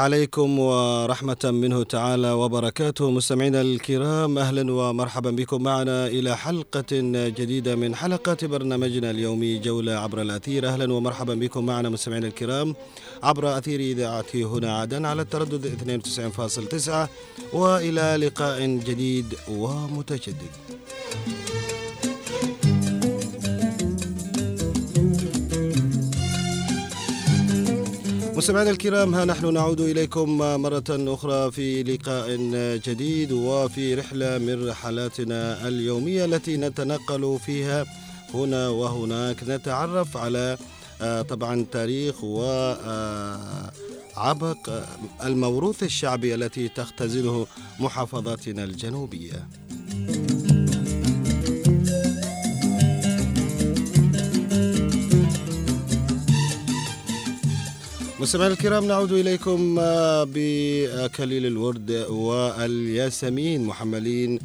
عليكم ورحمة منه تعالى وبركاته. مستمعينا الكرام أهلا ومرحبا بكم معنا إلى حلقة جديدة من حلقات برنامجنا اليومي جولة عبر الأثير. أهلا ومرحبا بكم معنا مستمعينا الكرام عبر أثير إذاعة هنا عدن على التردد 92.9 وإلى لقاء جديد ومتجدد. مستمعينا الكرام ها نحن نعود إليكم مرة أخرى في لقاء جديد وفي رحلة من رحلاتنا اليومية التي نتنقل فيها هنا وهناك. نتعرف على طبعا تاريخ وعبق الموروث الشعبي التي تختزنه محافظاتنا الجنوبية. مستمعينا الكرام نعود إليكم بكليل الورد والياسمين محملين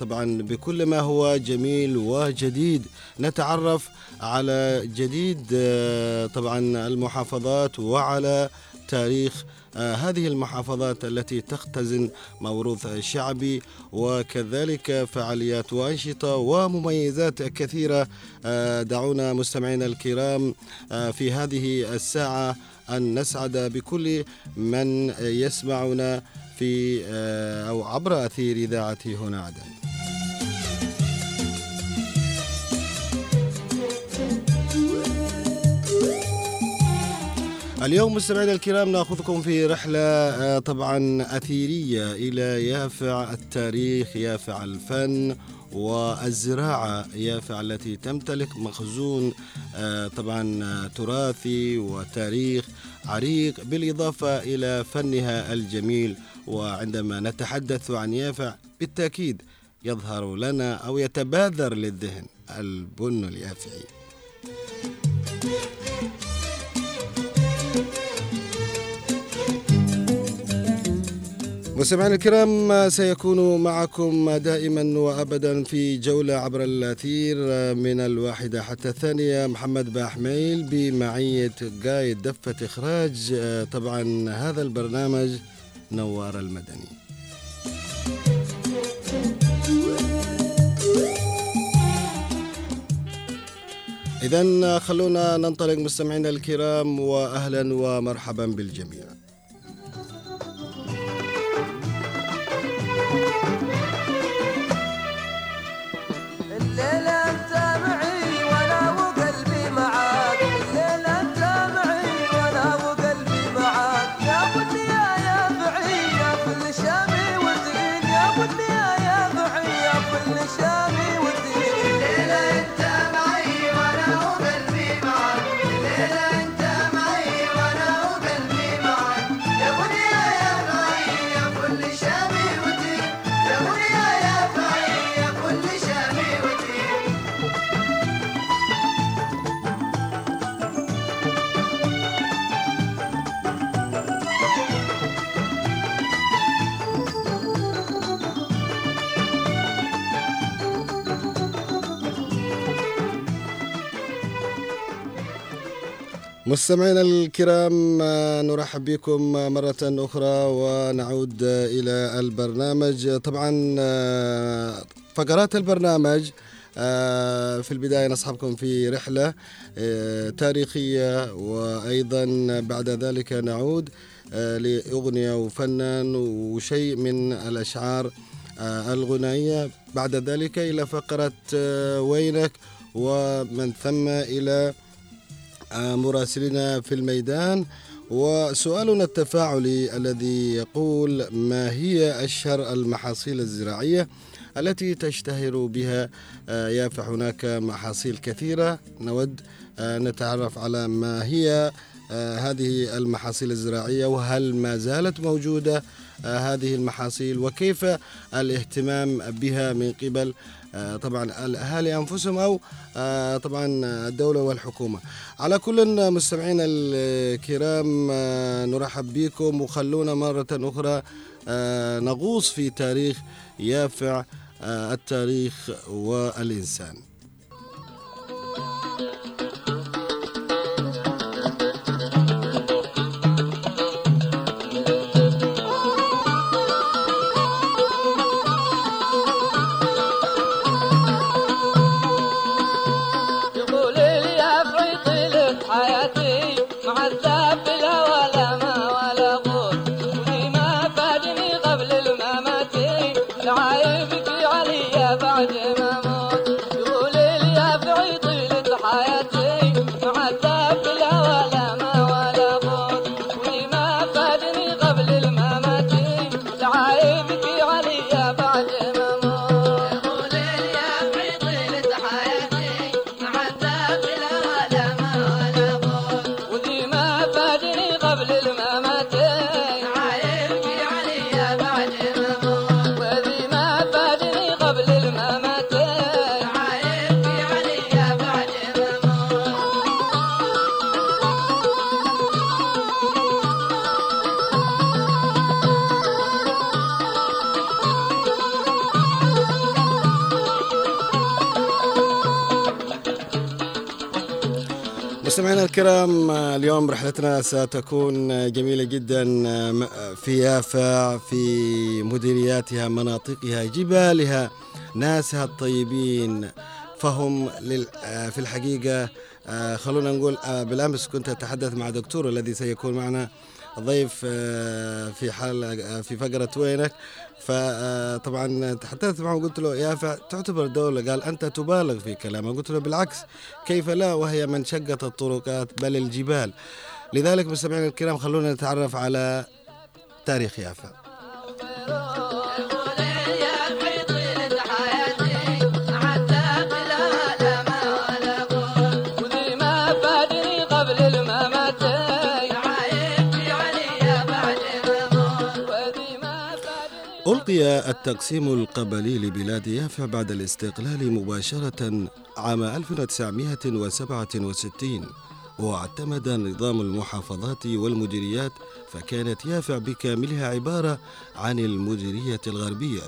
طبعا بكل ما هو جميل وجديد. نتعرف على جديد طبعا المحافظات وعلى تاريخ هذه المحافظات التي تختزن موروث شعبي وكذلك فعاليات وأنشطة ومميزات كثيرة دعونا مستمعينا الكرام في هذه الساعة أن نسعد بكل من يسمعنا في أو عبر أثير إذاعة هنا عدن. اليوم مستمعينا الكرام نأخذكم في رحلة طبعا أثيرية إلى يافع التاريخ يافع الفن والزراعة. يافع التي تمتلك مخزون طبعا تراثي وتاريخ عريق بالإضافة إلى فنها الجميل. وعندما نتحدث عن يافع بالتأكيد يظهر لنا أو يتبادر للذهن البن اليافعي. مستمعينا الكرام سيكون معكم دائما وابدا في جولة عبر الأثير من الواحدة حتى الثانية محمد باحميل بمعية قايد دفة إخراج طبعا هذا البرنامج نوار المدني. إذا خلونا ننطلق مستمعينا الكرام وأهلا ومرحبا بالجميع. مستمعينا الكرام نرحب بكم مرة أخرى ونعود إلى البرنامج. طبعا فقرات البرنامج في البداية نصحبكم في رحلة تاريخية وأيضا بعد ذلك نعود لأغنية وفنان وشيء من الأشعار الغنائية. بعد ذلك إلى فقرة وينك ومن ثم إلى مراسلنا في الميدان وسؤالنا التفاعلي الذي يقول ما هي أشهر المحاصيل الزراعية التي تشتهر بها؟ يافع هناك محاصيل كثيرة. نود نتعرف على ما هي هذه المحاصيل الزراعية وهل ما زالت موجودة هذه المحاصيل وكيف الاهتمام بها من قبل؟ طبعا الأهالي أنفسهم أو طبعا الدولة والحكومة. على كل مستمعينا الكرام نرحب بكم وخلونا مرة أخرى نغوص في تاريخ يافع التاريخ والإنسان. الكرام اليوم رحلتنا ستكون جميلة جدا في يافع في مديرياتها مناطقها جبالها ناسها الطيبين. فهم في الحقيقة خلونا نقول بالأمس كنت أتحدث مع دكتور الذي سيكون معنا. ضيف في حال في فقرة وينك؟ فطبعا تحدثت معه وقلت له يافع تعتبر دولة؟ قال أنت تبالغ في كلامه. قلت له بالعكس كيف لا؟ وهي من شقت الطرقات بل الجبال. لذلك مستمعينا الكرام خلونا نتعرف على تاريخ يافع ألقي التقسيم القبلي لبلاد يافع بعد الاستقلال مباشرة عام 1967 واعتمد نظام المحافظات والمديريات فكانت يافع بكاملها عبارة عن المديرية الغربية.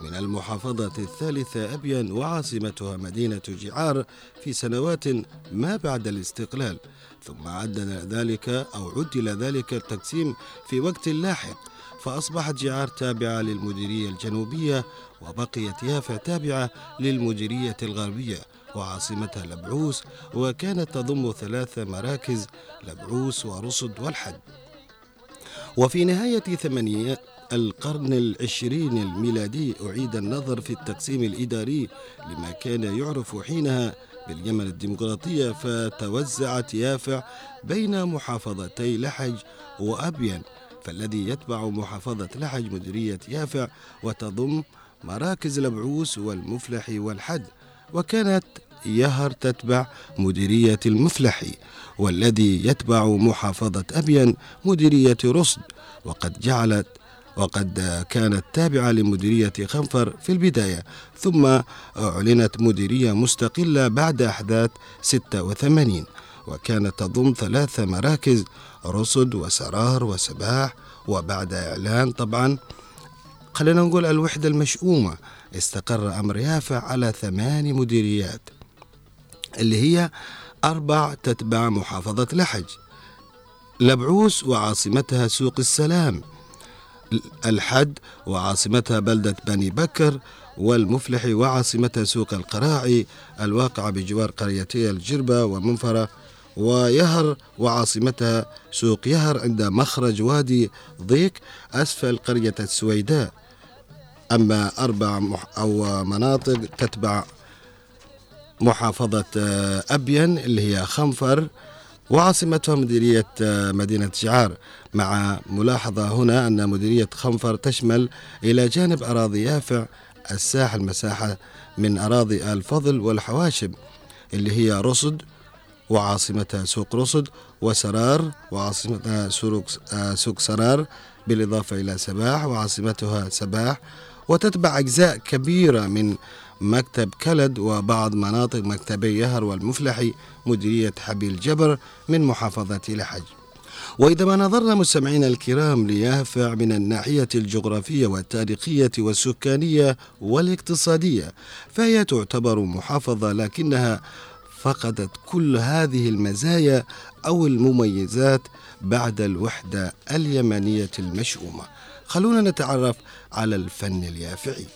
من المحافظة الثالثة أبين وعاصمتها مدينة جعار في سنوات ما بعد الاستقلال ثم عدل ذلك أو عدل ذلك التقسيم في وقت لاحق. فأصبحت جعار تابعة للمديرية الجنوبية وبقيت يافع تابعة للمديرية الغربية وعاصمتها لبعوس وكانت تضم ثلاث مراكز لبعوس ورصد والحد. وفي نهاية ثمانية القرن العشرين الميلادي أعيد النظر في التقسيم الإداري لما كان يعرف حينها باليمن الديمقراطية فتوزعت يافع بين محافظتي لحج وأبين. فالذي يتبع محافظة لحج مديرية يافع وتضم مراكز البعوس والمفلح والحد وكانت يهر تتبع مديرية المفلح والذي يتبع محافظة أبين مديرية رصد وقد جعلت وقد كانت تابعة لمديرية خنفر في البداية ثم أعلنت مديرية مستقلة بعد أحداث 86 وكانت تضم ثلاث مراكز رصد وسرار وسباح وبعد إعلان طبعا. خلينا نقول الوحدة المشؤومة. استقر أمر يافع على ثمان مديريات اللي هي أربع تتبع محافظة لحج لبعوس وعاصمتها سوق السلام الحد وعاصمتها بلدة بني بكر والمفلح وعاصمتها سوق القراعي الواقعة بجوار قريتي الجربة ومنفرة. ويهر وعاصمتها سوق يهر عند مخرج وادي ضيق أسفل قرية السويداء أما أربع أو مناطق تتبع محافظة أبين اللي هي خنفر وعاصمتها مديرية مدينة جعار مع ملاحظة هنا أن مديرية خنفر تشمل إلى جانب أراضي يافع الساحل مساحة من أراضي الفضل والحواشب اللي هي رصد وعاصمتها سوق رصد وسرار وعاصمتها سوق, سوق سرار بالإضافة إلى سباح وعاصمتها سباح وتتبع أجزاء كبيرة من مكتب كلد وبعض مناطق مكتبي يهر والمفلحي مديرية حبيل جبر من محافظة لحج وإذا ما نظرنا مستمعينا الكرام ليافع من الناحية الجغرافية والتاريخية والسكانية والاقتصادية فهي تعتبر محافظة لكنها فقدت كل هذه المزايا أو المميزات بعد الوحدة اليمنية المشؤومة. خلونا نتعرف على الفن اليافعي.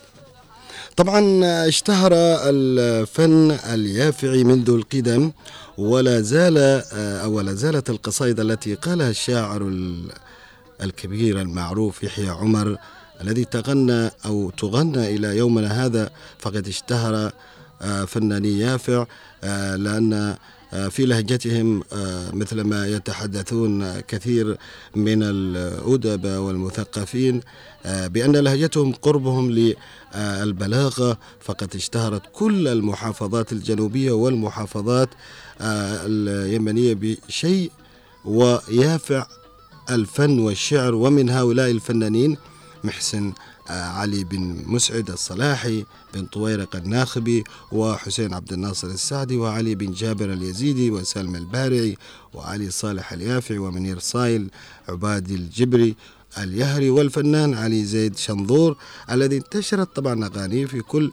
طبعا اشتهر الفن اليافعي منذ القدم ولا زال أو لا زالت القصائد التي قالها الشاعر الكبير المعروف يحيى عمر الذي تغنى أو تغنى إلى يومنا هذا فقد اشتهر فناني يافع. آه، لأن آه، في لهجتهم آه، مثل ما يتحدثون كثير من الأدباء والمثقفين بأن لهجتهم قربهم للبلاغة فقد اشتهرت كل المحافظات الجنوبية والمحافظات اليمنية بشيء ويافع الفن والشعر ومن هؤلاء الفنانين محسن آه، علي بن مسعد الصلاحي بن طويرق الناخبي وحسين عبد الناصر السعدي وعلي بن جابر اليزيدي وسلم البارعي وعلي صالح اليافعي ومنير صايل عبادي الجبري اليهري والفنان علي زيد شنظور الذي انتشرت طبعا أغانيه في كل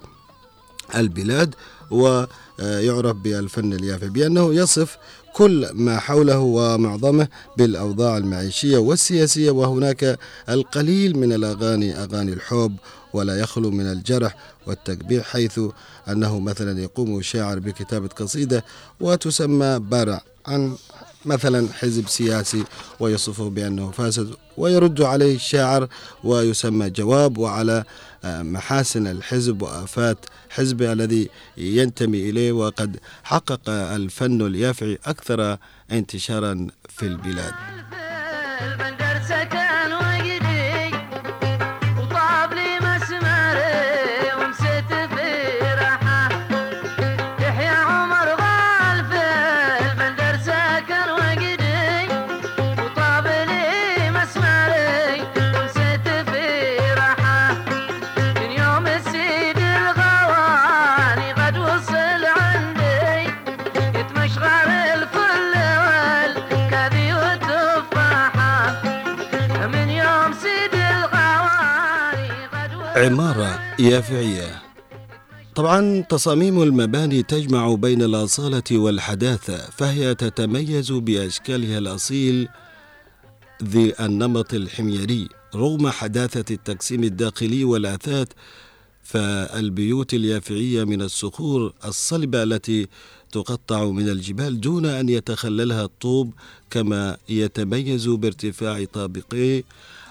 البلاد ويعرف بالفن اليافع بأنه يصف كل ما حوله ومعظمه بالأوضاع المعيشية والسياسية وهناك القليل من الأغاني أغاني الحب ولا يخلو من الجرح والتقبيح حيث أنه مثلا يقوم الشاعر بكتابة قصيدة وتسمى برع عن مثلا حزب سياسي ويصفه بأنه فاسد ويرد عليه الشاعر ويسمى جواب وعلى محاسن الحزب وآفات حزبه الذي ينتمي إليه وقد حقق الفن اليافعي أكثر انتشارا في البلاد. عمارة يافعية. طبعا تصاميم المباني تجمع بين الأصالة والحداثة فهي تتميز بأشكالها الأصيل ذي النمط الحميري. رغم حداثة التقسيم الداخلي والآثاث فالبيوت اليافعية من الصخور الصلبة التي تقطع من الجبال دون أن يتخللها الطوب كما يتميز بارتفاع طابقيه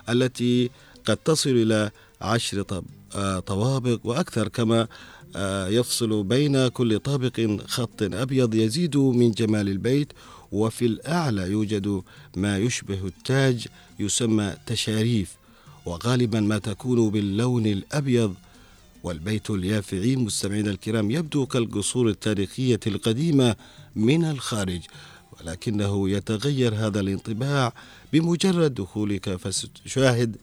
التي قد تصل إلى عشر آه، طوابق وأكثر كما آه، يفصل بين كل طابق خط أبيض يزيد من جمال البيت وفي الأعلى يوجد ما يشبه التاج يسمى تشاريف. وغالبا ما تكون باللون الأبيض. والبيت اليافعي مستمعينا الكرام يبدو كالقصور التاريخية القديمة من الخارج. ولكنه يتغير هذا الانطباع بمجرد دخولك فستشاهد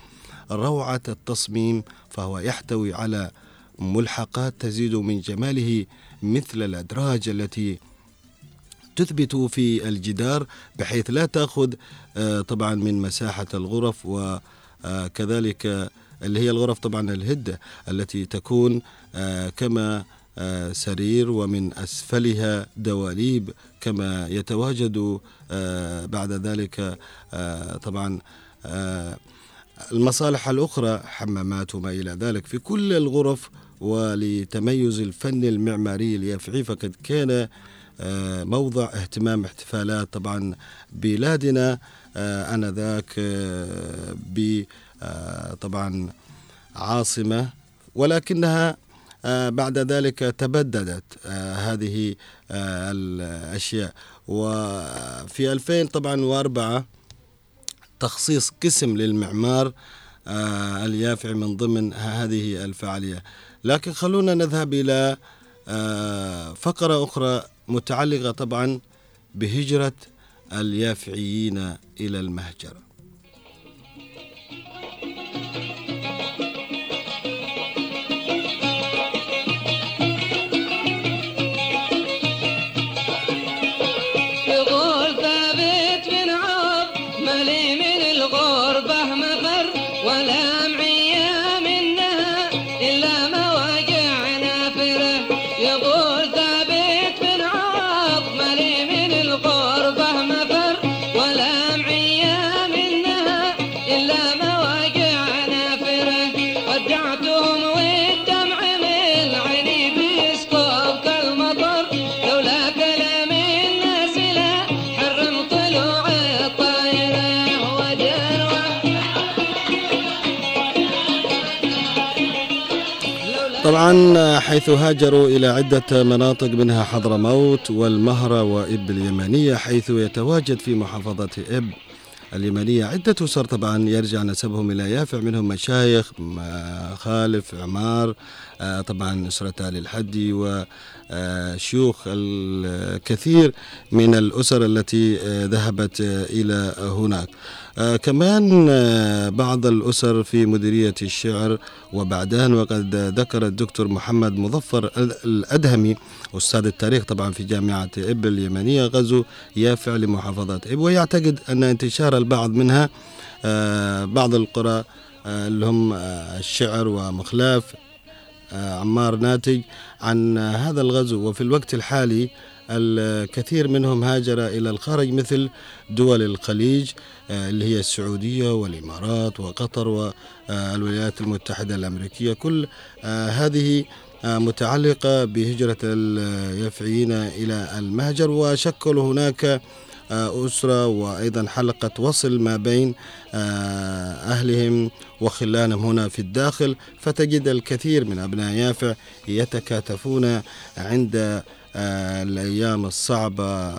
روعة التصميم فهو يحتوي على ملحقات تزيد من جماله مثل الأدراج التي تثبت في الجدار بحيث لا تأخذ آه، طبعا من مساحة الغرف وكذلك آه، اللي هي الغرف طبعا الهدة التي تكون آه، كما سرير ومن أسفلها دواليب كما يتواجد بعد ذلك طبعا المصالح الأخرى حمامات وما إلى ذلك. في كل الغرف ولتميز الفن المعماري اليافعي فقد كان آه، موضع اهتمام احتفالات طبعا بلادنا آه، آنذاك آه، ب طبعا عاصمة ولكنها بعد ذلك تبددت هذه الأشياء. وفي 2000 طبعا وأربعة تخصيص قسم للمعمار آه، اليافعي من ضمن هذه الفعالية لكن خلونا نذهب إلى آه، فقرة أخرى متعلقة طبعا بهجرة اليافعيين إلى المهجر. طبعا حيث هاجروا إلى عدة مناطق منها حضرموت والمهرة وإب اليمنية حيث يتواجد في محافظة إب اليمنية عدة أسر طبعا يرجع نسبهم إلى يافع منهم مشايخ خالف عمار آه، طبعا أسرة آل الحدي وشيوخ الكثير من الأسر التي آه، ذهبت إلى هناك. آه كمان آه بعض الأسر في مديرية الشعر وبعدان وقد ذكر الدكتور محمد مظفر الأدهمي أستاذ التاريخ طبعا في جامعة إب اليمنية غزو يافع لمحافظة إب ويعتقد أن انتشار البعض منها آه بعض القرى آه اللي هم آه الشعر ومخلاف آه عمار ناتج عن هذا الغزو. وفي الوقت الحالي الكثير منهم هاجر إلى الخارج مثل دول الخليج آه، اللي هي السعودية والإمارات وقطر والولايات المتحدة الأمريكية. كل آه، هذه آه، متعلقة بهجرة اليافعيين إلى المهجر. وشكلوا هناك أسرة وأيضا حلقة وصل ما بين أهلهم وخلانهم هنا في الداخل. فتجد الكثير من أبناء يافع يتكاتفون عند الأيام الصعبة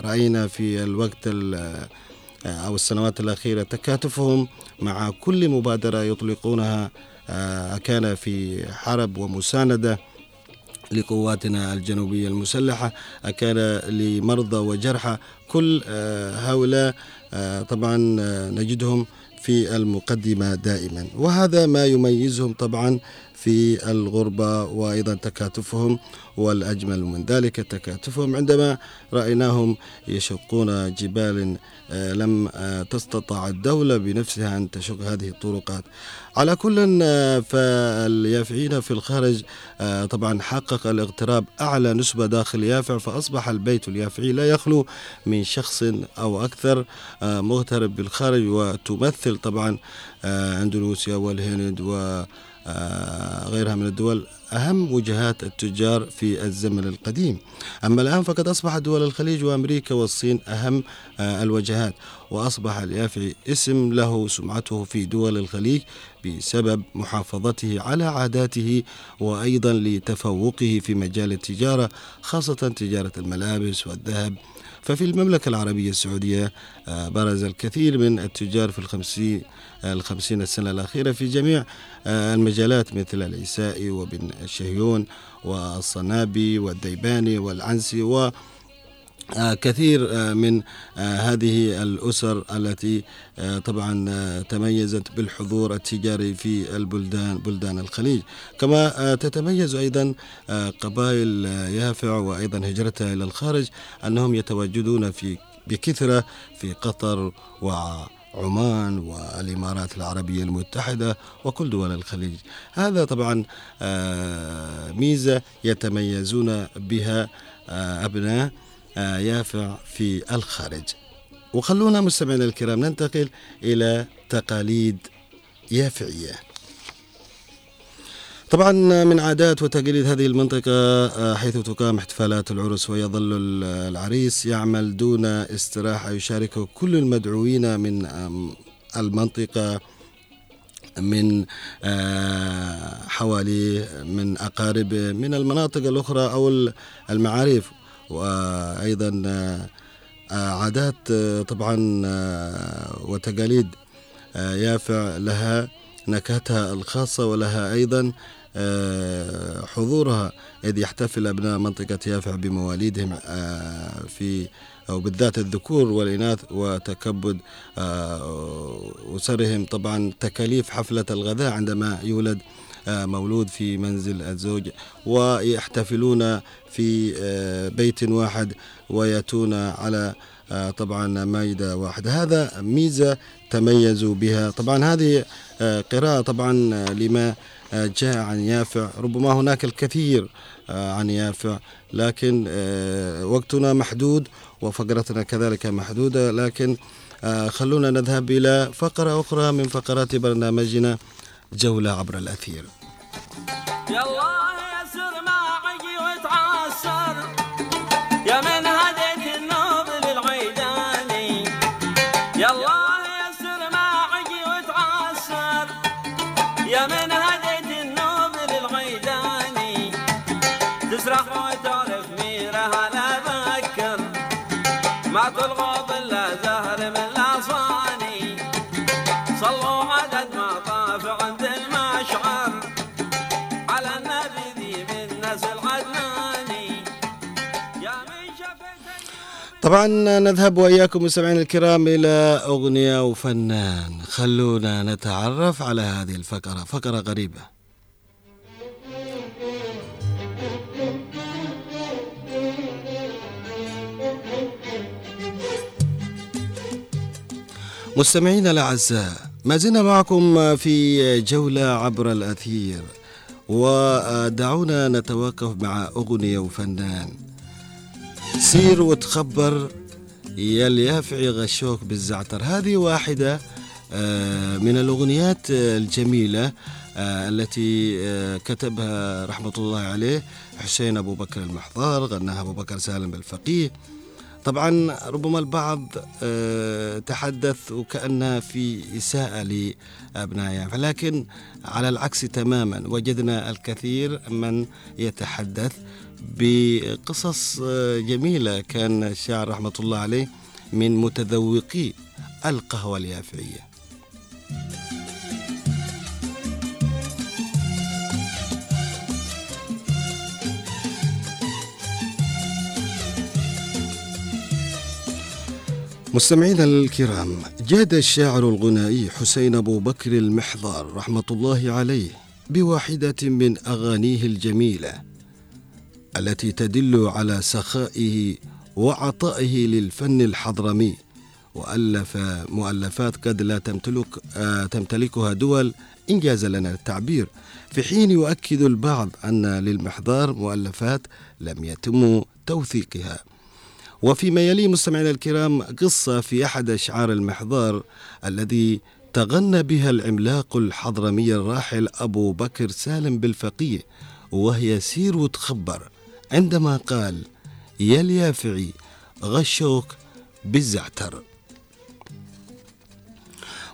رأينا في الوقت آه، أو السنوات الأخيرة تكاتفهم مع كل مبادرة يطلقونها آه، كان في حرب ومساندة لقواتنا الجنوبية المسلحة كان لمرضى وجرحى كل هؤلاء طبعا نجدهم في المقدمة دائما. وهذا ما يميزهم طبعا في الغربة وأيضا تكاتفهم والأجمل من ذلك تكاتفهم عندما رأيناهم يشقون جبال آه، لم آه، تستطع الدولة بنفسها أن تشق هذه الطرقات على كل آه، فاليافعين في الخارج طبعا حقق الاغتراب أعلى نسبة داخل يافع فأصبح البيت اليافعي لا يخلو من شخص أو أكثر مغترب بالخارج وتمثل طبعا أندونيسيا والهند و غيرها من الدول أهم وجهات التجار في الزمن القديم. أما الآن فقد أصبحت دول الخليج وأمريكا والصين أهم آه، الوجهات وأصبح اليافعي اسم له سمعته في دول الخليج بسبب محافظته على عاداته وأيضا لتفوقه في مجال التجارة خاصة تجارة الملابس والذهب ففي المملكة العربية السعودية آه، برز الكثير من التجار في الخمسين الخمسين السنة الأخيرة في جميع آه، المجالات مثل العيسائي وبن شهيون والصنابي والديباني والعنسي و آه، كثير آه، من هذه الأسر التي طبعا تميزت بالحضور التجاري في البلدان بلدان الخليج. كما تتميز أيضا قبائل يافع وأيضا هجرتها إلى الخارج أنهم يتواجدون في بكثرة في قطر و عمان والإمارات العربية المتحدة وكل دول الخليج. هذا طبعا آه، ميزة يتميزون بها آه، أبناء آه، يافع في الخارج. وخلونا مستمعينا الكرام ننتقل إلى تقاليد يافعية. طبعا من عادات وتقاليد هذه المنطقة آه، حيث تقام احتفالات العرس ويظل العريس يعمل دون استراحة يشارك كل المدعوين من المنطقة من آه، حوالي من أقاربه من المناطق الأخرى أو المعارف. وأيضا آه، عادات طبعا وتقاليد يافع لها نكهتها الخاصة ولها أيضا آه، حضورها إذ يحتفل أبناء منطقة يافع بمواليدهم آه، في أو بالذات الذكور والإناث وتكبد آه، أسرهم. طبعا تكاليف حفلة الغذاء عندما يولد مولود في منزل الزوج ويحتفلون في بيت واحد ويأتون على طبعا مائدة واحدة. هذا ميزة تميزوا بها. طبعا هذه قراءة طبعا لما جاء عن يافع. ربما هناك الكثير آه، عن يافع لكن آه، وقتنا محدود وفقرتنا كذلك محدودة. لكن آه، خلونا نذهب إلى فقرة أخرى من فقرات برنامجنا جولة عبر الأثير. يلا. طبعا نذهب وإياكم مستمعينا الكرام إلى أغنية وفنان. خلونا نتعرف على هذه الفقرة فقرة غريبة. مستمعينا الأعزاء ما زلنا معكم في جولة عبر الأثير ودعونا نتوقف مع أغنية وفنان. سير وتخبر يا اليافعي غشوك بالزعتر. هذه واحدة آه، من الأغنيات الجميلة آه، التي آه، كتبها رحمة الله عليه حسين أبو بكر المحضار غناها أبو بكر سالم بالفقيه طبعا ربما البعض تحدث وكأنها في إساءة لأبنائه لكن على العكس تماما وجدنا الكثير من يتحدث بقصص جميلة كان الشاعر رحمة الله عليه من متذوقي القهوة اليافعية. مستمعينا الكرام جاد الشاعر الغنائي حسين أبو بكر المحضار رحمة الله عليه بواحدة من أغانيه الجميلة التي تدل على سخائه وعطائه للفن الحضرمي. وألف مؤلفات قد لا تمتلك آه تمتلكها دول إنجاز لنا التعبير. في حين يؤكد البعض أن للمحضار مؤلفات لم يتم توثيقها. وفيما يلي مستمعينا الكرام قصة في أحد أشعار المحضار الذي تغنى بها العملاق الحضرمي الراحل أبو بكر سالم بالفقيه وهي سير وتخبر عندما قال يا اليافعي غشوك بالزعتر.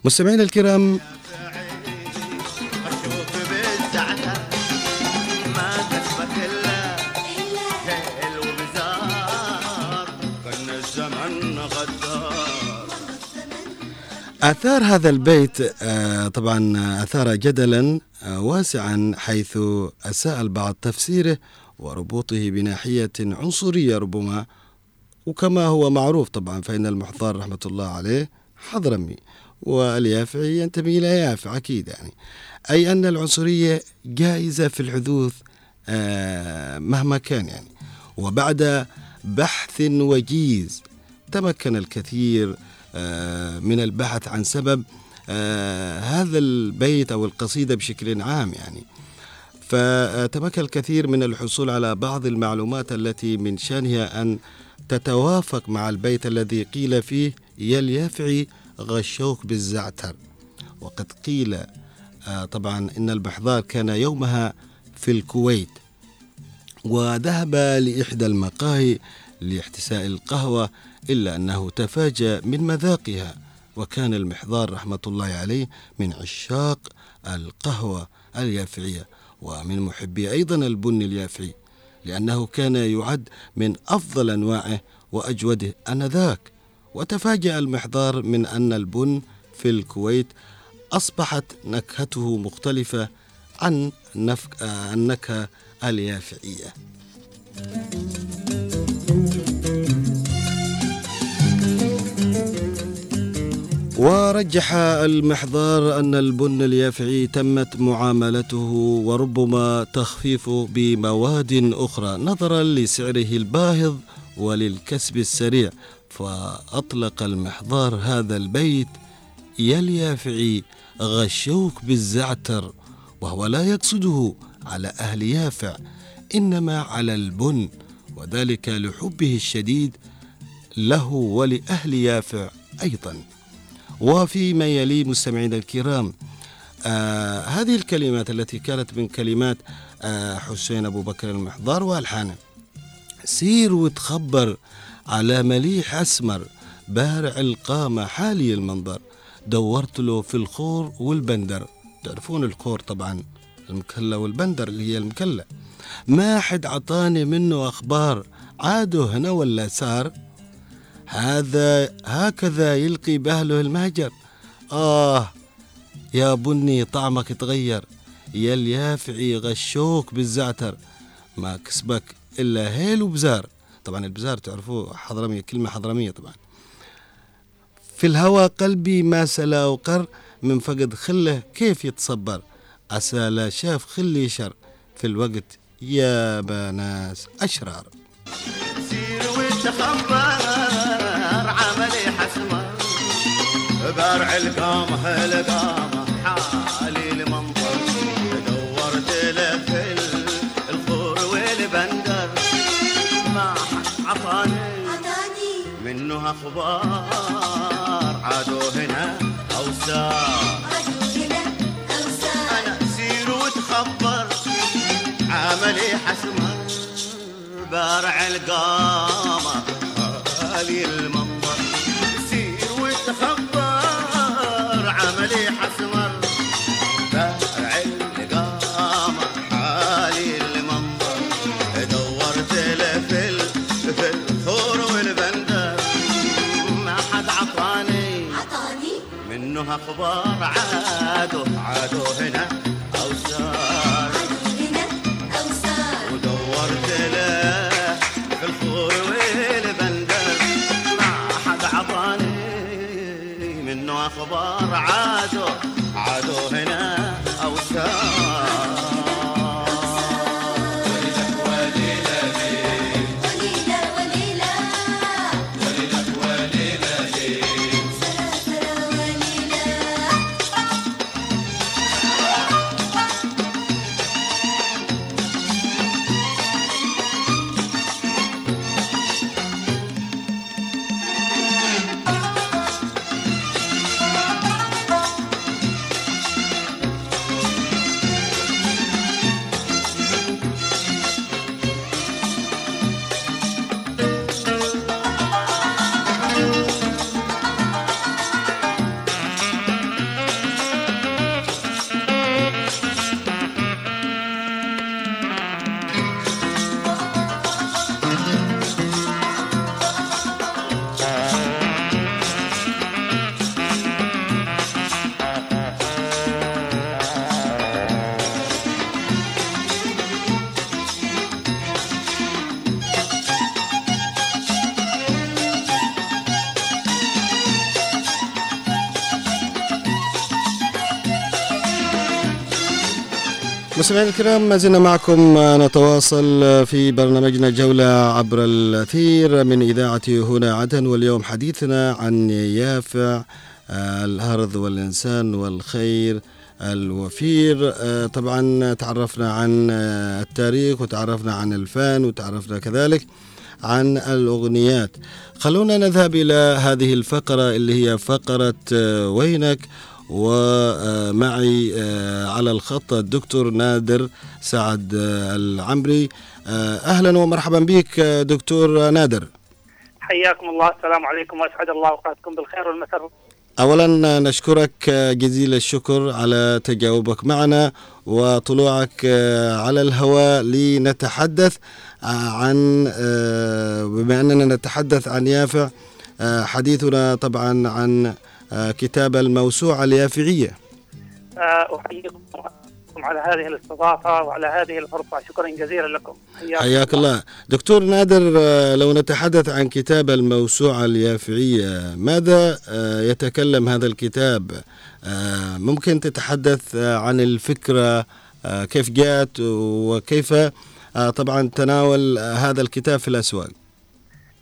مستمعينا الكرام آثار هذا البيت آه، طبعا أثار جدلا آه، واسعا حيث أساء البعض تفسيره وربوطه بناحية عنصرية ربما وكما هو معروف طبعا فإن المحضار رحمة الله عليه حضرمي واليافعي ينتمي إلى يافع أكيد يعني. أي أن العنصرية جائزة في الحدوث آه، مهما كان يعني. وبعد بحث وجيز تمكن الكثير آه، من البحث عن سبب آه، هذا البيت أو القصيدة بشكل عام يعني. فتمكن الكثير من الحصول على بعض المعلومات التي من شأنها أن تتوافق مع البيت الذي قيل فيه يا اليافعي غشوك بالزعتر. وقد قيل آه، طبعا إن البحضار كان يومها في الكويت وذهب لإحدى المقاهي لاحتساء القهوة إلا أنه تفاجأ من مذاقها وكان المحضار رحمة الله عليه من عشاق القهوة اليافعية. ومن محبي أيضا البن اليافعي لأنه كان يعد من أفضل أنواعه وأجوده آنذاك وتفاجأ المحضار من أن البن في الكويت أصبحت نكهته مختلفة عن النكهة اليافعية. ورجح المحضار أن البن اليافعي تمت معاملته وربما تخفيفه بمواد أخرى نظرا لسعره الباهظ وللكسب السريع. فأطلق المحضار هذا البيت. يا اليافعي غشوك بالزعتر وهو لا يقصده على أهل يافع إنما على البن وذلك لحبه الشديد له ولأهل يافع أيضاً. وفيما يلي مستمعينا الكرام آه هذه الكلمات التي كانت من كلمات آه حسين أبو بكر المحضار والحانه سير وتخبر على مليح أسمر بارع القامة حالي المنظر دورت له في الخور والبندر. تعرفون الخور طبعا المكلة والبندر اللي هي المكلة. ما حد عطاني منه أخبار عادوا هنا ولا سار؟ هذا هكذا يلقي بأهله المهجر. آه يا بني طعمك تغير يا اليافعي غشوك بالزعتر. ما كسبك إلا هيل وبزار. طبعا البزار تعرفوه حضرمية كلمة حضرمية طبعا. في الهوى قلبي ما سلا وقر من فقد خله كيف يتصبر؟ عسى لا شاف خلي شر. في الوقت يا بناس أشرار. سير بارع القامة القامة حالي المنظر دورت في الخور والبندر. ما عطاني منه أخبار. عادوا هنا اوسار أنا سير وتخبر عملي حسمة بارع القامة. هذه منه أخبار عادوا عادوا هنا. مستمعينا الكرام ما زلنا معكم نتواصل في برنامجنا جولة عبر الأثير من إذاعة هنا عدن واليوم حديثنا عن يافع آه، الأرض والإنسان والخير الوفير. آه، طبعا تعرفنا عن آه، التاريخ وتعرفنا عن الفن وتعرفنا كذلك عن الأغنيات. خلونا نذهب إلى هذه الفقرة اللي هي فقرة آه، وينك؟ ومعي آه، على الخط الدكتور نادر سعد آه، العمري. آه، أهلا ومرحبا بك دكتور نادر. حياكم الله. السلام عليكم وأسعد الله أوقاتكم بالخير والمسر. أولا نشكرك جزيل الشكر على تجاوبك معنا وطلوعك على الهواء لنتحدث عن بما أننا نتحدث عن يافع حديثنا طبعا عن كتاب الموسوعة اليافعية. آه، أحييكم على هذه الاستضافة وعلى هذه الفرصه شكرا جزيلا لكم. حياك الله. دكتور نادر آه، لو نتحدث عن كتاب الموسوعة اليافعية ماذا آه، يتكلم هذا الكتاب؟ آه، ممكن تتحدث آه، عن الفكرة آه، كيف جاءت وكيف آه، طبعا تناول آه، هذا الكتاب في الأسواق؟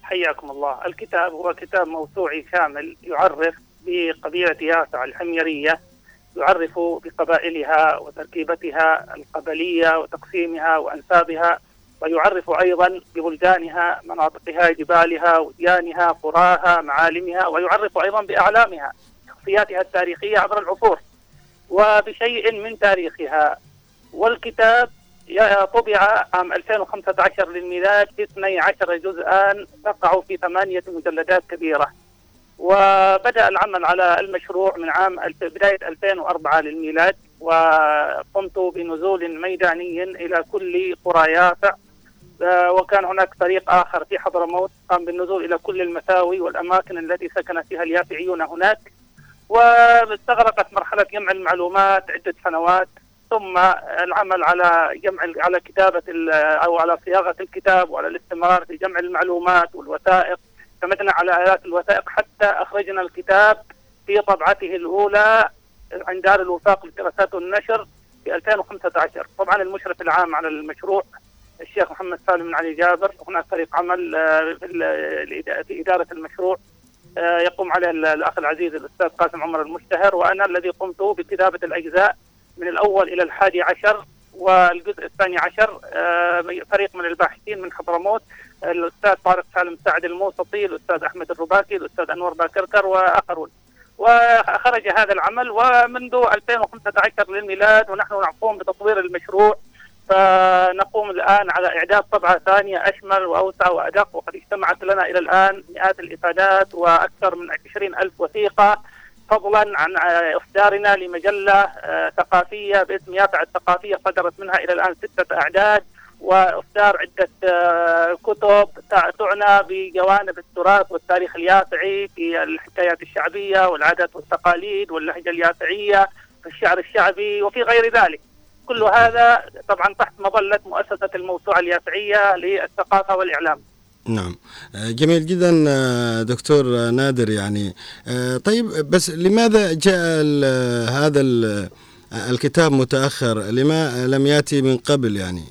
حياكم الله. الكتاب هو كتاب موسوعي كامل يعرف بقبيلة يافع الحميرية يعرف بقبائلها وتركيبتها القبلية وتقسيمها وأنسابها ويعرف أيضا ببلدانها مناطقها جبالها وديانها قراها معالمها ويعرف أيضا بأعلامها شخصياتها التاريخية عبر العصور. وبشيء من تاريخها والكتاب طبع عام 2015 للميلاد في 12 جزءا تقع في ثمانية مجلدات كبيرة. وبدأ العمل على المشروع من عام بداية 2004 للميلاد وقمت بنزول ميداني إلى كل قرى يافع آه، وكان هناك فريق آخر في حضرموت قام بالنزول إلى كل المساوي والأماكن التي سكن فيها اليافعيون هناك. واستغرقت مرحلة جمع المعلومات عدة سنوات ثم العمل على جمع على كتابة ال- أو على صياغة الكتاب وعلى الاستمرار في جمع المعلومات والوثائق. اعتمدنا على الات الوثائق حتى أخرجنا الكتاب في طبعته الأولى عند دار الوفاق للدراسات والنشر في 2015 طبعا المشرف العام على المشروع الشيخ محمد سالم بن علي جابر هناك فريق عمل آه، في إدارة المشروع آه، يقوم عليه ال- الأخ العزيز الأستاذ قاسم عمر المشتهر وأنا الذي قمت بكتابة الأجزاء من الأول إلى الحادي عشر والجزء الثاني عشر آه، فريق من الباحثين من حضرموت. الأستاذ طارق سالم سعد الموسطي الأستاذ أحمد الرباكي الأستاذ أنور باكركر وآخرون. وخرج هذا العمل ومنذ 2015 للميلاد ونحن نقوم بتطوير المشروع. فنقوم الآن على إعداد طبعة ثانية أشمل وأوسع وأدق وقد اجتمعت لنا إلى الآن مئات الإفادات وأكثر من 20 ألف وثيقة فضلا عن إصدارنا لمجلة آه، ثقافية باسم يافع الثقافية صدرت منها إلى الآن ستة أعداد. وإصدار عدة آه، كتب تع- تعنى بجوانب التراث والتاريخ اليافعي في الحكايات الشعبية والعادات والتقاليد واللهجة اليافعية في الشعر الشعبي وفي غير ذلك. كل هذا طبعا تحت مظلة مؤسسة الموسوعة اليافعية للثقافة والإعلام. نعم آه، جميل جدا آه، دكتور نادر يعني طيب بس لماذا جاء هذا ال- الكتاب متأخر لما لم يأتي من قبل يعني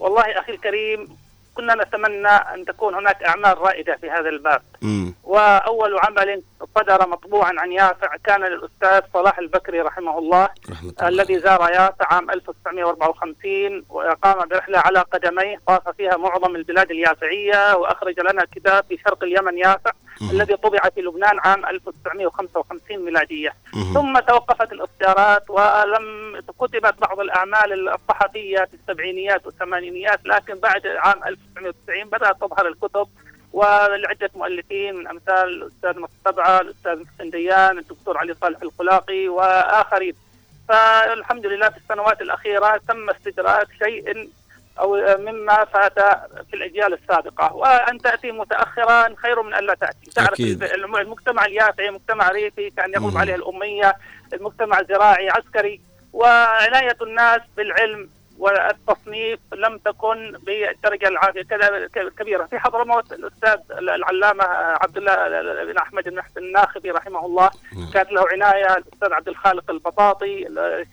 والله أخي الكريم كنا نتمنى أن تكون هناك أعمال رائدة في هذا الباب. مم. وأول عمل صدر مطبوعا عن يافع كان للأستاذ صلاح البكري رحمه الله رحمة الله الذي زار يافع عام 1954 وقام برحلة على قدميه طاف فيها معظم البلاد اليافعية وأخرج لنا كتاب في شرق اليمن يافع مم. الذي طبع في لبنان عام 1955 ميلادية مم. ثم توقفت الاصدارات ولم كتبت بعض الأعمال الصحفية في السبعينيات والثمانينيات لكن بعد عام 1990 بدأت تظهر الكتب ولعدة مؤلفين من أمثال الأستاذ مصطبعه، الأستاذ محسن ديان، الدكتور علي صالح القلاقي وآخرين. فالحمد لله في السنوات الأخيرة تم استدراك شيء أو مما فات في الأجيال السابقة، وأن تأتي متاخرا خير من أن لا تأتي. تعرف أكيد. الم- المجتمع اليافعي مجتمع ريفي كان يغلب. عليه الأمية، المجتمع زراعي عسكري وعناية الناس بالعلم والتصنيف لم تكن بالدرجة العاليه كذا- كبيرة في حضرموت الأستاذ العلامة عبد الله بن أحمد الناخبي رحمه الله. كانت له عناية الأستاذ عبد الخالق البطاطي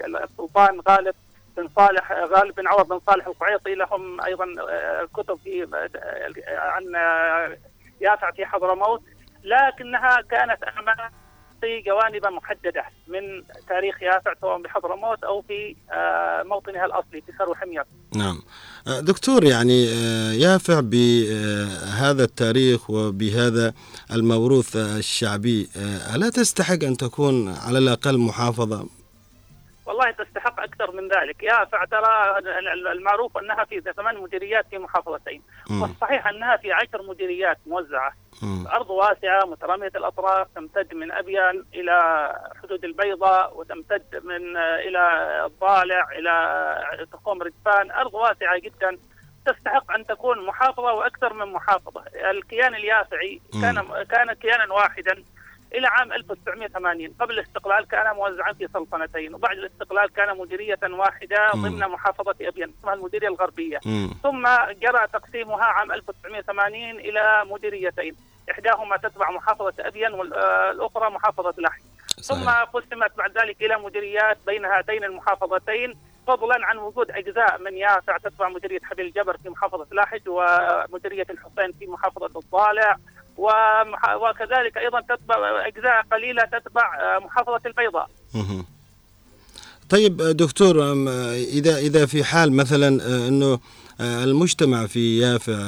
السلطان غالب بن صالح غالب بن عوض بن صالح القعيطي لهم أيضا آه، كتب في آه، عن آه، يافع في حضرموت لكنها كانت في جوانب محددة من تاريخ يافع سواء بحضرموت أو في موطنها الأصلي في سرو حمير. نعم دكتور يعني يافع بهذا التاريخ وبهذا الموروث الشعبي ألا تستحق أن تكون على الأقل محافظة والله تستحق أكثر من ذلك، يافع ترى المعروف أنها في ثمان مديريات في محافظتين،. والصحيح أنها في عشر مديريات موزعة،. ارض واسعة مترامية الأطراف تمتد من ابين إلى حدود البيضاء وتمتد من آه، إلى الضالع إلى تخوم ردفان، أرض واسعة جدا. تستحق أن تكون محافظة وأكثر من محافظة، الكيان اليافعي كان كان كيانا واحدا. إلى عام 1980 قبل الاستقلال كان موزعا في سلطنتين وبعد الاستقلال كان مديرية واحدة مم. ضمن محافظة ابين اسمها المديرية الغربية مم. ثم جرى تقسيمها عام 1980 إلى مديريتين إحداهما تتبع محافظة ابين والأخرى محافظة لحج ثم. قسمت بعد ذلك إلى مديريات بين هاتين المحافظتين فضلا عن وجود أجزاء من يافع تتبع مديرية حبيل الجبر في محافظة لاحج ومديرية الحسين في محافظة الضالع وكذلك أيضا تتبع أجزاء قليلة تتبع آه، محافظة البيضاء. طيب دكتور إذا إذا في حال مثلا آه، أنه آه، المجتمع في يافع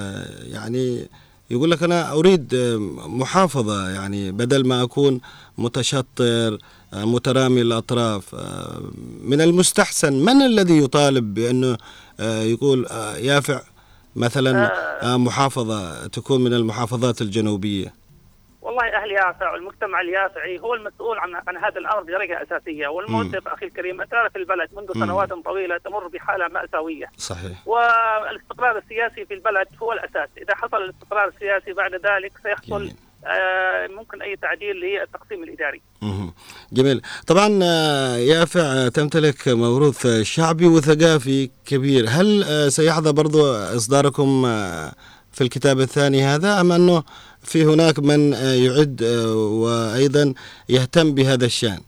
يعني يقول لك أنا أريد آه، محافظة يعني بدل ما أكون متشطر مترامي الأطراف آه، من المستحسن من الذي يطالب بأنه آه، يقول يافع مثلا آه، محافظة تكون من المحافظات الجنوبية. والله أهل يافع والمجتمع اليافعي هو المسؤول عن عن هذا الامر بدرجه أساسية. والموسف أخي الكريم في البلد منذ. سنوات طويلة تمر بحالة مأساوية. صحيح. والاستقرار السياسي في البلد هو الأساس، إذا حصل الاستقرار السياسي بعد ذلك سيحصل جميل. آه، ممكن أي تعديل للتقسيم الإداري. جميل طبعا آه، يافع آه، تمتلك موروث شعبي وثقافي كبير هل سيحظى برضو إصداركم آه، في الكتاب الثاني هذا أم أنه في هناك من يعد وأيضا يهتم بهذا الشأن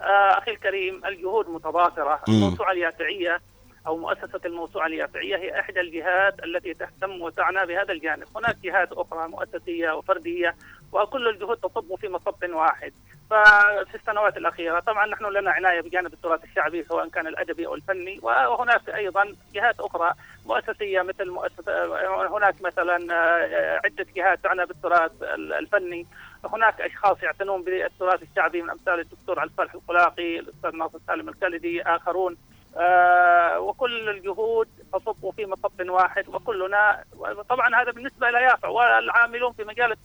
آه، أخي الكريم الجهود متضافره، مم. الموسوعة اليافعية أو مؤسسة الموسوعة اليافعية هي إحدى الجهات التي تهتم وتعنى بهذا الجانب، هناك جهات أخرى مؤسسية وفردية وكل الجهود تصب في مصب واحد. ففي السنوات الأخيرة طبعا نحن لنا عناية بجانب التراث الشعبي سواء كان الأدبي أو الفني. وهناك أيضا جهات أخرى مؤسسية مثل مؤسسة هناك مثلا آه، عدة جهات تعنى بالتراث الفني. هناك أشخاص يعتنون بالتراث الشعبي من أمثال الدكتور الفالح القلاقي، الأستاذ ناصر سالم الكلدي، آخرون وكل الجهود تصب في مصب واحد وكلنا طبعا هذا بالنسبة إلى يافع والعاملون في مجال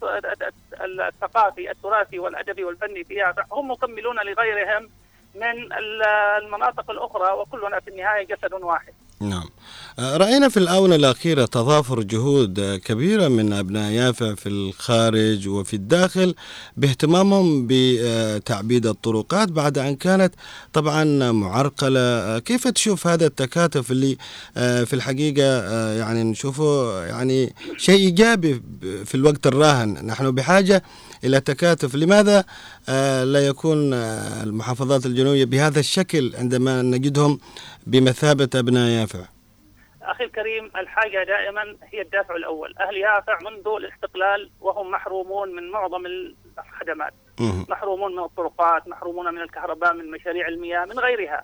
الثقافي التراثي والأدبي والفني في يافع هم مكملون لغيرهم من ال- المناطق الأخرى وكلنا في النهاية جسد واحد. نعم. آه، رأينا في الآونة الأخيرة تضافر جهود آه، كبيرة من أبناء يافع في الخارج وفي الداخل باهتمامهم بتعبيد الطرقات بعد أن كانت طبعا معرقلة. آه، كيف تشوف هذا التكاتف اللي في الحقيقة يعني نشوفه يعني شيء إيجابي في الوقت الراهن؟ نحن بحاجة إلى تكاتف. لماذا لا يكون المحافظات الجنوبية بهذا الشكل عندما نجدهم بمثابة أبناء يافع. أخي الكريم الحاجة دائما هي الدافع الأول، أهل يافع منذ الاستقلال وهم محرومون من معظم الخدمات،. محرومون من الطرقات، محرومون من الكهرباء، من مشاريع المياه، من غيرها.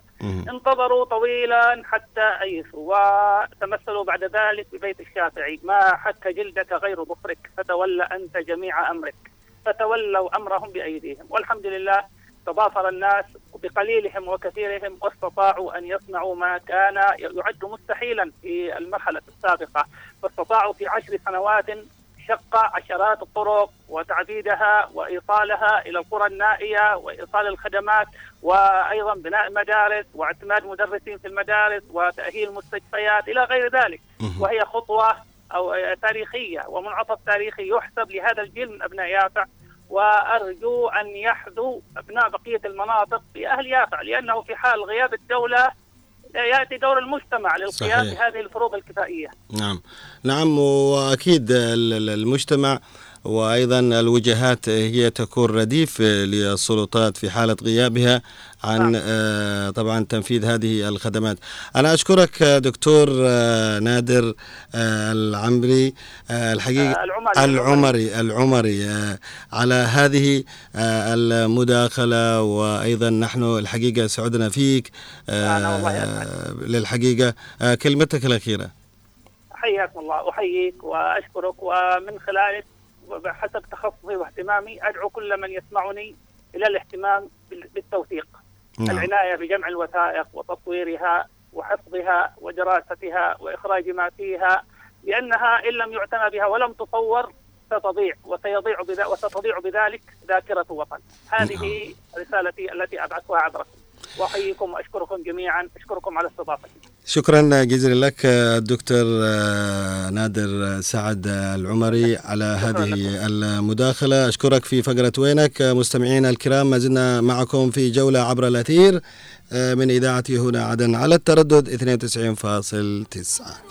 انتظروا طويلا حتى ايسوا وتمثلوا بعد ذلك ببيت الشافعي. ما حك جلدك غير ظفرك فتولى أنت جميع أمرك. فتولوا أمرهم بأيديهم. والحمد لله تضافر الناس بقليلهم وكثيرهم واستطاعوا أن يصنعوا ما كان يعد مستحيلا في المرحلة السابقة. فاستطاعوا في عشر سنوات شق عشرات الطرق وتعديدها وإيصالها إلى القرى النائية وإيصال الخدمات وأيضا بناء مدارس واعتماد مدرسين في المدارس وتأهيل مستشفيات إلى غير ذلك. وهي خطوة أو تاريخية ومنعطف تاريخي يحسب لهذا الجيل من أبناء يافع. وأرجو أن يحذو أبناء بقية المناطق في أهل يافع لأنه في حال غياب الدولة يأتي دور المجتمع للقيام. بهذه الفروض الكفائية. نعم نعم ال- المجتمع وأيضا الوجهات هي تكون رديف للسلطات في حالة غيابها عن نعم. آه، طبعا تنفيذ هذه الخدمات أنا أشكرك دكتور آه، نادر آه، العمري الحقيقة العمري. العمري العمري على هذه المداخلة وأيضا نحن الحقيقة سعدنا فيك. للحقيقة كلمتك الأخيرة حياكم الله أحييك وأشكرك ومن خلالك وبحسب تخصصي واهتمامي أدعو كل من يسمعني إلى الاهتمام بال- بالتوثيق. نعم. العناية بجمع الوثائق وتطويرها وحفظها ودراستها وإخراج ما فيها لأنها إن لم يعتنى بها ولم تصور ستضيع وسيضيع وستضيع بذلك ذاكرة وطن. هذه رسالتي التي أبعثها عبركم. وأحييكم وأشكركم جميعا أشكركم على استضافتي. شكرا جزيلا لك الدكتور آه، نادر سعد العمري على هذه المداخلة. أشكرك في فقرة وينك. آه، مستمعينا الكرام ما زلنا معكم في جولة عبر الأثير آه، من إذاعة هنا عدن على التردد 92.9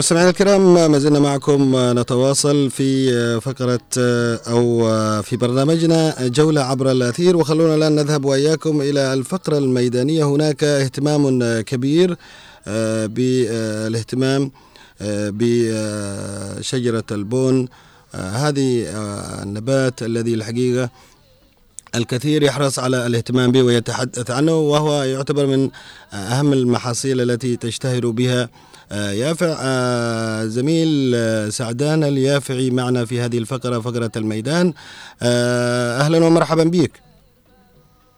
مستمعينا الكرام ما زلنا معكم نتواصل في فقرة أو في برنامجنا جولة عبر الأثير. وخلونا الآن نذهب وإياكم إلى الفقرة الميدانية. هناك اهتمام كبير بالاهتمام بشجرة البون. هذه النبات الذي الحقيقة الكثير يحرص على الاهتمام به ويتحدث عنه وهو يعتبر من أهم المحاصيل التي تشتهر بها يافع زميل سعدان اليافعي معنا في هذه الفقرة فقرة الميدان. أهلا ومرحبا بك.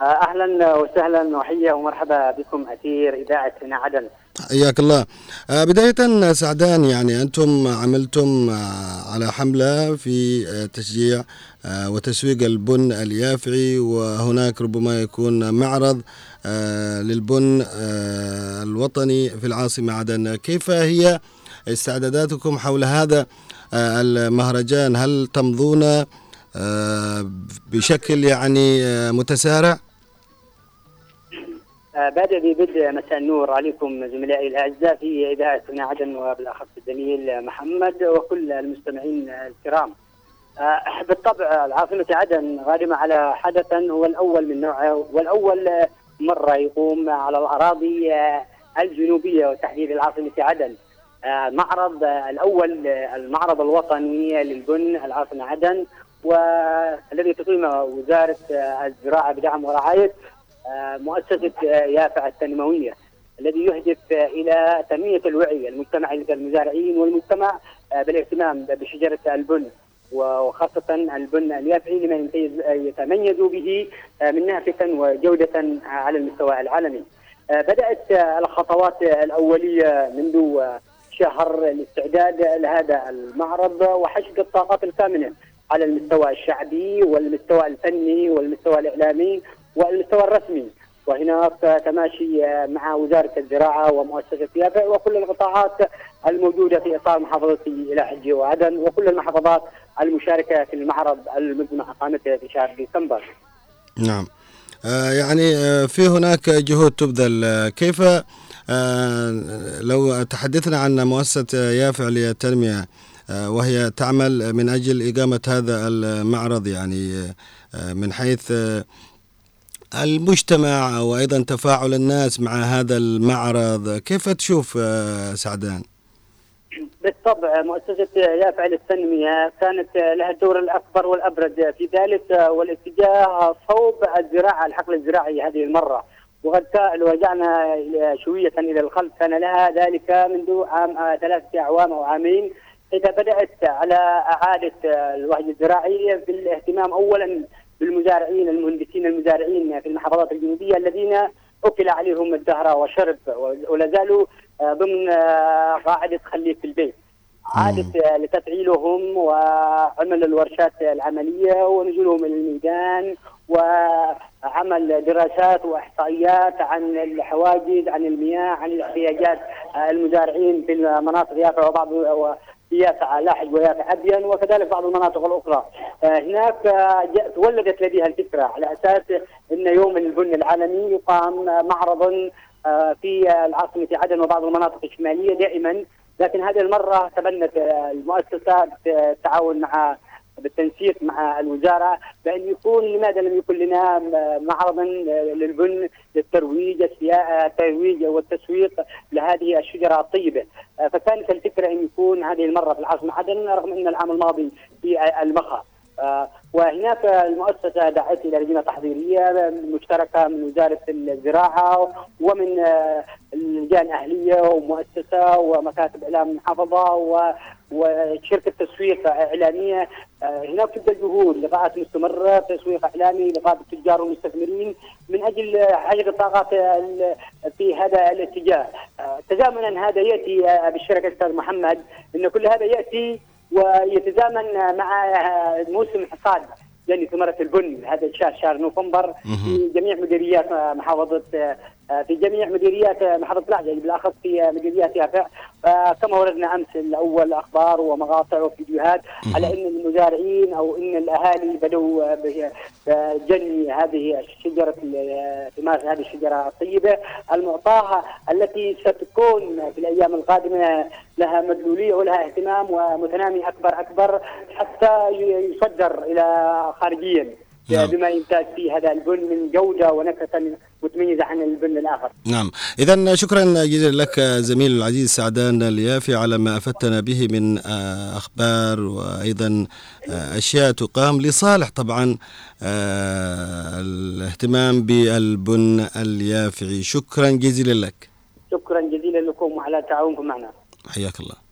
أهلا وسهلا وحيه ومرحبا بكم أثير إذاعة هنا عدن حياك الله. آه، بداية سعدان يعني أنتم عملتم آه، على حملة في آه، تشجيع آه، وتسويق البن اليافعي وهناك ربما يكون معرض آه، للبن آه، الوطني في العاصمة عدن. كيف هي استعداداتكم حول هذا آه، المهرجان؟ هل تمضون آه، بشكل يعني آه، متسارع؟ آه، بادئ ببدء مساء النور عليكم زملائي الأعزاء في اذاعه هنا عدن وبالاخص الزميل محمد وكل المستمعين الكرام. آه، بالطبع العاصمه عدن غارمه على حدث هو الأول من نوعه والأول آه، مرة يقوم على الأراضي آه، الجنوبية وتحديد العاصمة عدن. آه، معرض آه، الأول آه، المعرض الوطني للبن العاصمة عدن والذي تقيمه وزارة آه، الزراعة بدعم ورعاية آه، مؤسسة آه، يافع التنموية الذي يهدف آه، إلى تنمية الوعي المجتمعي لدى المزارعين والمجتمع آه، بالاهتمام بشجرة البن وخاصة البن اليافعي لما يتميز به آه، من نافة وجودة على المستوى العالمي. آه، بدأت آه، الخطوات الأولية منذ شهر الاستعداد لهذا المعرض وحشد الطاقات الكامنة على المستوى الشعبي والمستوى الفني والمستوى الإعلامي والمستوى الرسمي وهناك تماشي مع وزارة الزراعة ومؤسسة يافع وكل القطاعات الموجودة في إطار محافظة إلى حجي وعدن وكل المحافظات المشاركة في المعرض المزمع إقامته في شهر ديسمبر. نعم. آه، يعني آه، في هناك جهود تبذل. آه، كيف لو تحدثنا عن مؤسسة يافع للتنمية وهي تعمل من أجل إقامة هذا المعرض يعني من حيث المجتمع وأيضا تفاعل الناس مع هذا المعرض. كيف تشوف سعدان؟ بالطبع مؤسسة يافع للتنمية كانت لها الدور الأكبر والأبرز في ذلك والاتجاه صوب الزراعة الحقل الزراعي هذه المرة. وقد رجعنا شوية إلى الخلف. كان لها ذلك منذ عام ثلاثة أعوام أو عامين إذا بدأت على إعادة الوهج الزراعي بالاهتمام أولا بالمزارعين المهندسين المزارعين في المحافظات الجنوبية الذين أكل عليهم الدهر وشرب ولا زالوا ضمن آه، قاعدة خليك في البيت. عادت آه، لتفعيلهم وعمل الورشات العملية ونزولهم إلى الميدان وعمل دراسات وإحصائيات عن الحواجز عن المياه عن الاحتياجات آه، المزارعين في المناطق يافع وبعض يافع لاحج ويافع أبين وكذلك بعض المناطق الأخرى. آه، هناك تولدت لديها الفكرة على أساس أن يوم البن العالمي يقام معرض آه، في آه، العاصمة عدن وبعض المناطق الشمالية دائما. لكن هذه المرة تبنت المؤسسة بالتعاون مع بالتنسيق مع الوزارة بأن يكون لماذا لم يكن لنا معرضا للبن للترويج الترويج والتسويق لهذه الشجرة الطيبة. آه، فكانت الفكرة أن يكون هذه المرة في العاصمة عدن رغم أن العام الماضي في المخا. وهناك المؤسسة دعت إلى لجنة تحضيرية مشتركة من وزارة الزراعة ومن آه، اللجان اهليه ومؤسسة ومكاتب إعلام محافظة و وشركة تسويق إعلامية. آه، هناك تبدأ جهود لقاءات مستمرة تسويق إعلامي لقاء بالتجار والمستثمرين من أجل حشد الطاقات ال- في هذا الاتجاه. آه، تزامنا هذا يأتي آه، بالشركة أستاذ محمد إن كل هذا يأتي ويتزامن مع موسم حصاد. يعني ثمرة البن هذا الشهر شهر نوفمبر في جميع مديريات محافظة في جميع مديريات آه، محافظة لحجة بالأخص في آه، مديريات يافع آه، كما وردنا أمس الأول أخبار ومقاطع وفيديوهات على إن المزارعين أو إن الأهالي بدوا آه، ب- آه، جني هذه الشجرة ال- ثمار هذه الشجرة الطيبة. المعطاها التي ستكون في الأيام القادمة لها مدلوليه ولها اهتمام ومتنامي أكبر أكبر حتى يصدر إلى خارجيا. نعم. بما يمتاز فيه هذا البن من جوده ونكهه متميزه عن البن الآخر. نعم إذا شكرا جزيلا لك زميل العزيز سعدان اليافي على ما أفدتنا به من آه، أخبار وأيضا آه، أشياء تقام لصالح طبعا آه، الاهتمام بالبن اليافعي شكرا جزيلا لك شكرا جزيلا لكم وعلى تعاونكم معنا. حياك الله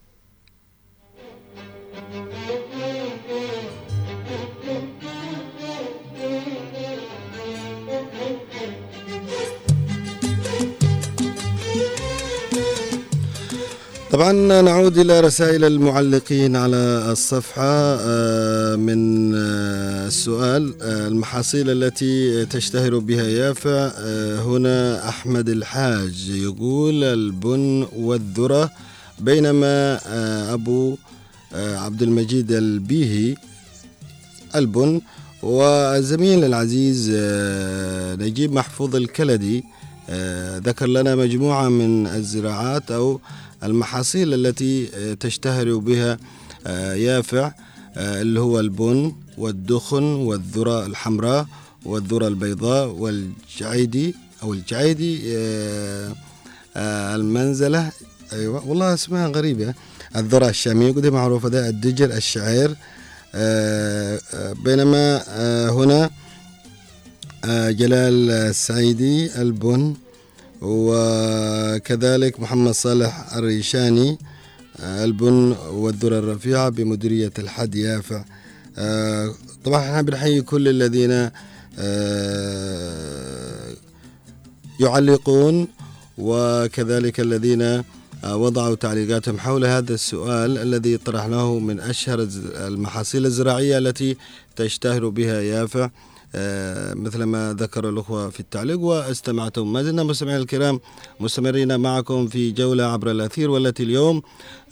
طبعا نعود إلى رسائل المعلقين على الصفحة آه، من آه، السؤال آه، المحاصيل التي تشتهر بها يافع آه، هنا أحمد الحاج يقول البن والذرة بينما آه، أبو آه، عبد المجيد البيهي البن والزميل العزيز آه، نجيب محفوظ الكلدي آه، ذكر لنا مجموعة من الزراعات أو المحاصيل التي آه، تشتهر بها آه، يافع آه، اللي هو البن والدخن والذرة الحمراء والذرة البيضاء والجعيدي أو الجعيدي المنزلة. أيوة والله اسمها غريبة. الذرة الشامية قد معروفة ده الدجر الشعير بينما هنا جلال السعيدي البن. وكذلك محمد صالح الريشاني البن والذرة الرفيعة بمديرية الحد يافع. آه، طبعا إحنا بنحيي كل الذين آه، يعلقون وكذلك الذين آه، وضعوا تعليقاتهم حول هذا السؤال الذي طرحناه من أشهر المحاصيل الزراعية التي تشتهر بها يافع. مثل ما ذكر الأخوة في التعليق واستمعتم. ما زلنا مستمعينا الكرام مستمرين معكم في جولة عبر الأثير والتي اليوم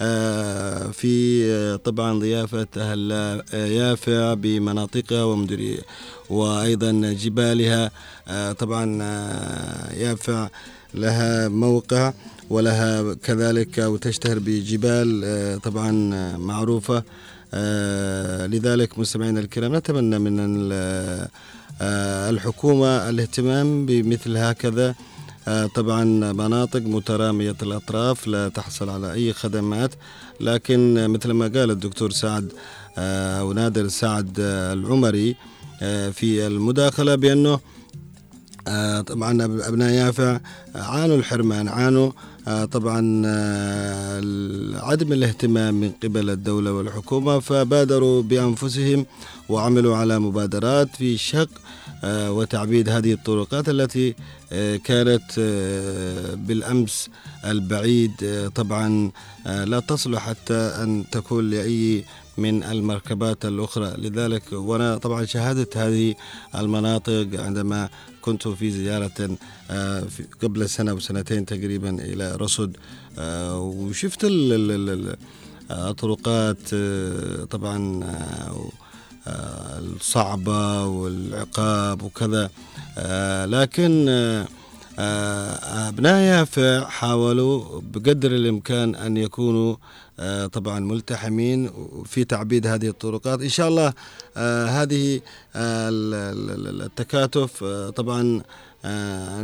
آه، في آه، طبعا ضيافة أهل آه، يافع بمناطقها ومديرية وأيضا جبالها. آه، طبعا آه، يافع لها موقع ولها كذلك وتشتهر بجبال آه، طبعا آه، معروفة. آه، لذلك مستمعينا الكرام نتمنى من آه، الحكومة الاهتمام بمثل هكذا. آه، طبعا مناطق مترامية الأطراف لا تحصل على أي خدمات لكن مثل ما قال الدكتور سعد آه، أو نادر سعد آه، العمري آه، في المداخلة بأنه آه، طبعا أب- أبناء يافع عانوا الحرمان عانوا آه، طبعا آه، عدم الاهتمام من قبل الدولة والحكومة فبادروا بأنفسهم وعملوا على مبادرات في شق آه، وتعبيد هذه الطرقات التي آه، كانت آه، بالأمس البعيد. آه، طبعا آه، لا تصلح حتى أن تكون لأي من المركبات الأخرى. لذلك وأنا طبعا شاهدت هذه المناطق عندما كنت في زيارة آه، قبل سنة أو سنتين تقريبا إلى رصد آه، وشفت ال- ال- ال- ال- الطرقات آه، طبعا الصعبة والعقاب وكذا. لكن أبناء يافع حاولوا بقدر الإمكان أن يكونوا طبعا ملتحمين في تعبيد هذه الطرقات. إن شاء الله آه، هذه آه، ال- ال- ال- التكاتف آه، طبعا آه،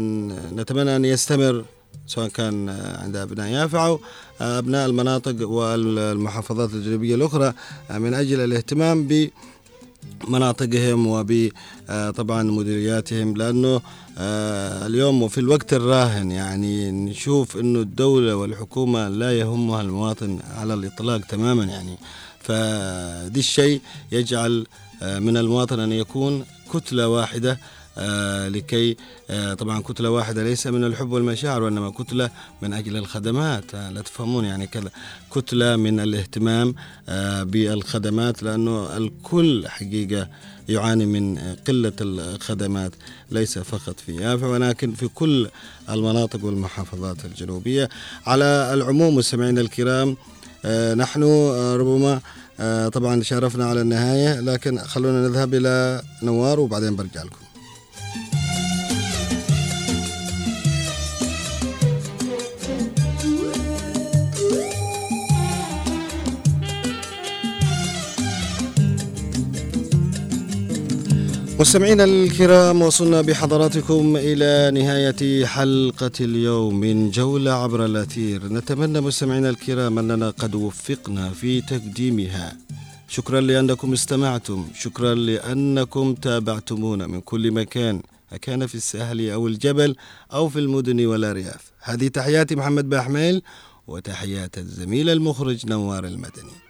نتمنى أن يستمر سواء كان آه، عند أبناء يافع أو آه، أبناء المناطق والمحافظات الجنوبية الأخرى آه، من أجل الاهتمام ب مناطقهم وب آه، مديرياتهم لأنه آه، اليوم وفي الوقت الراهن يعني نشوف إنه الدولة والحكومة لا يهمها المواطن على الإطلاق تماما يعني. فدي الشيء يجعل آه، من المواطن أن يكون كتلة واحدة لكي آه، طبعا كتلة واحدة ليس من الحب والمشاعر وإنما كتلة من أجل الخدمات. آه، لا تفهمون يعني كذا. كتلة من الاهتمام آه، بالخدمات لأنه الكل حقيقة يعاني من قلة الخدمات ليس فقط في يافع ولكن في كل المناطق والمحافظات الجنوبية. على العموم مستمعينا الكرام آه، نحن آه، ربما آه، طبعا شارفنا على النهاية لكن خلونا نذهب إلى نوار وبعدين برجع لكم. مستمعينا الكرام وصلنا بحضراتكم إلى نهاية حلقة اليوم من جولة عبر الأثير. نتمنى مستمعينا الكرام أننا قد وفقنا في تقديمها. شكرا لأنكم استمعتم. شكرا لأنكم تابعتمونا من كل مكان أكان في الساحل أو الجبل أو في المدن والأرياف هذه تحياتي محمد باحميل وتحيات الزميل المخرج نوار المدني.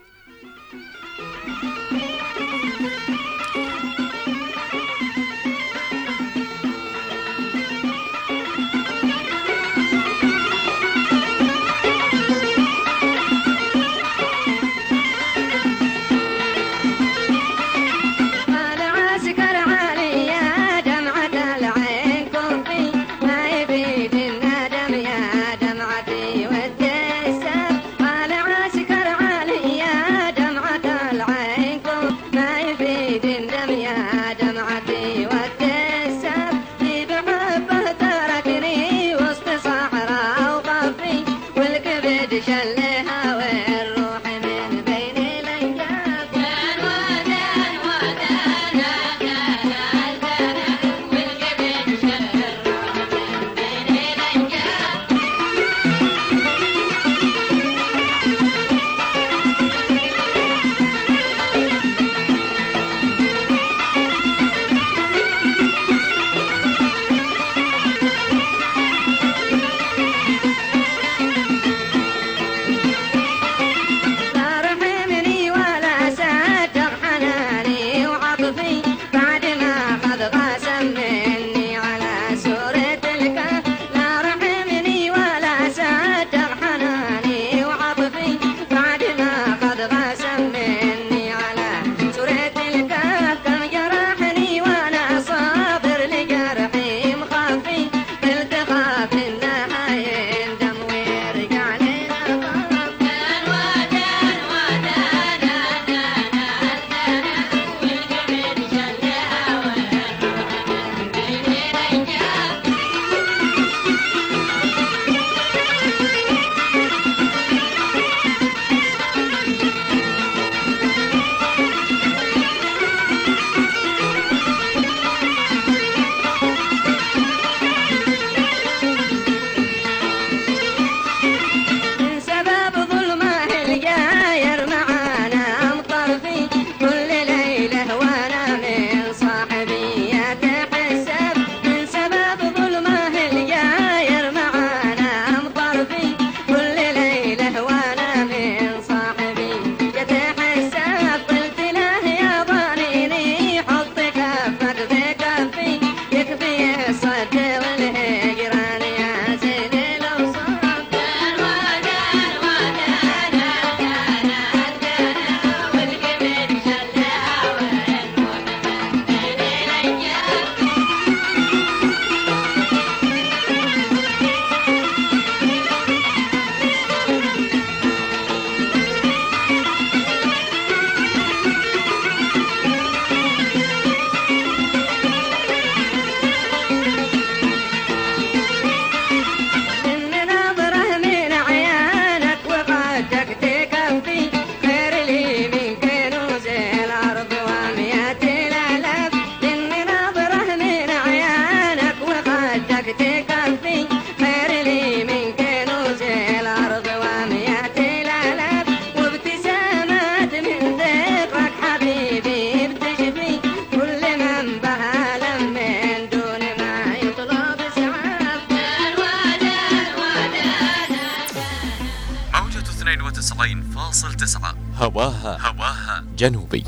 جنوبية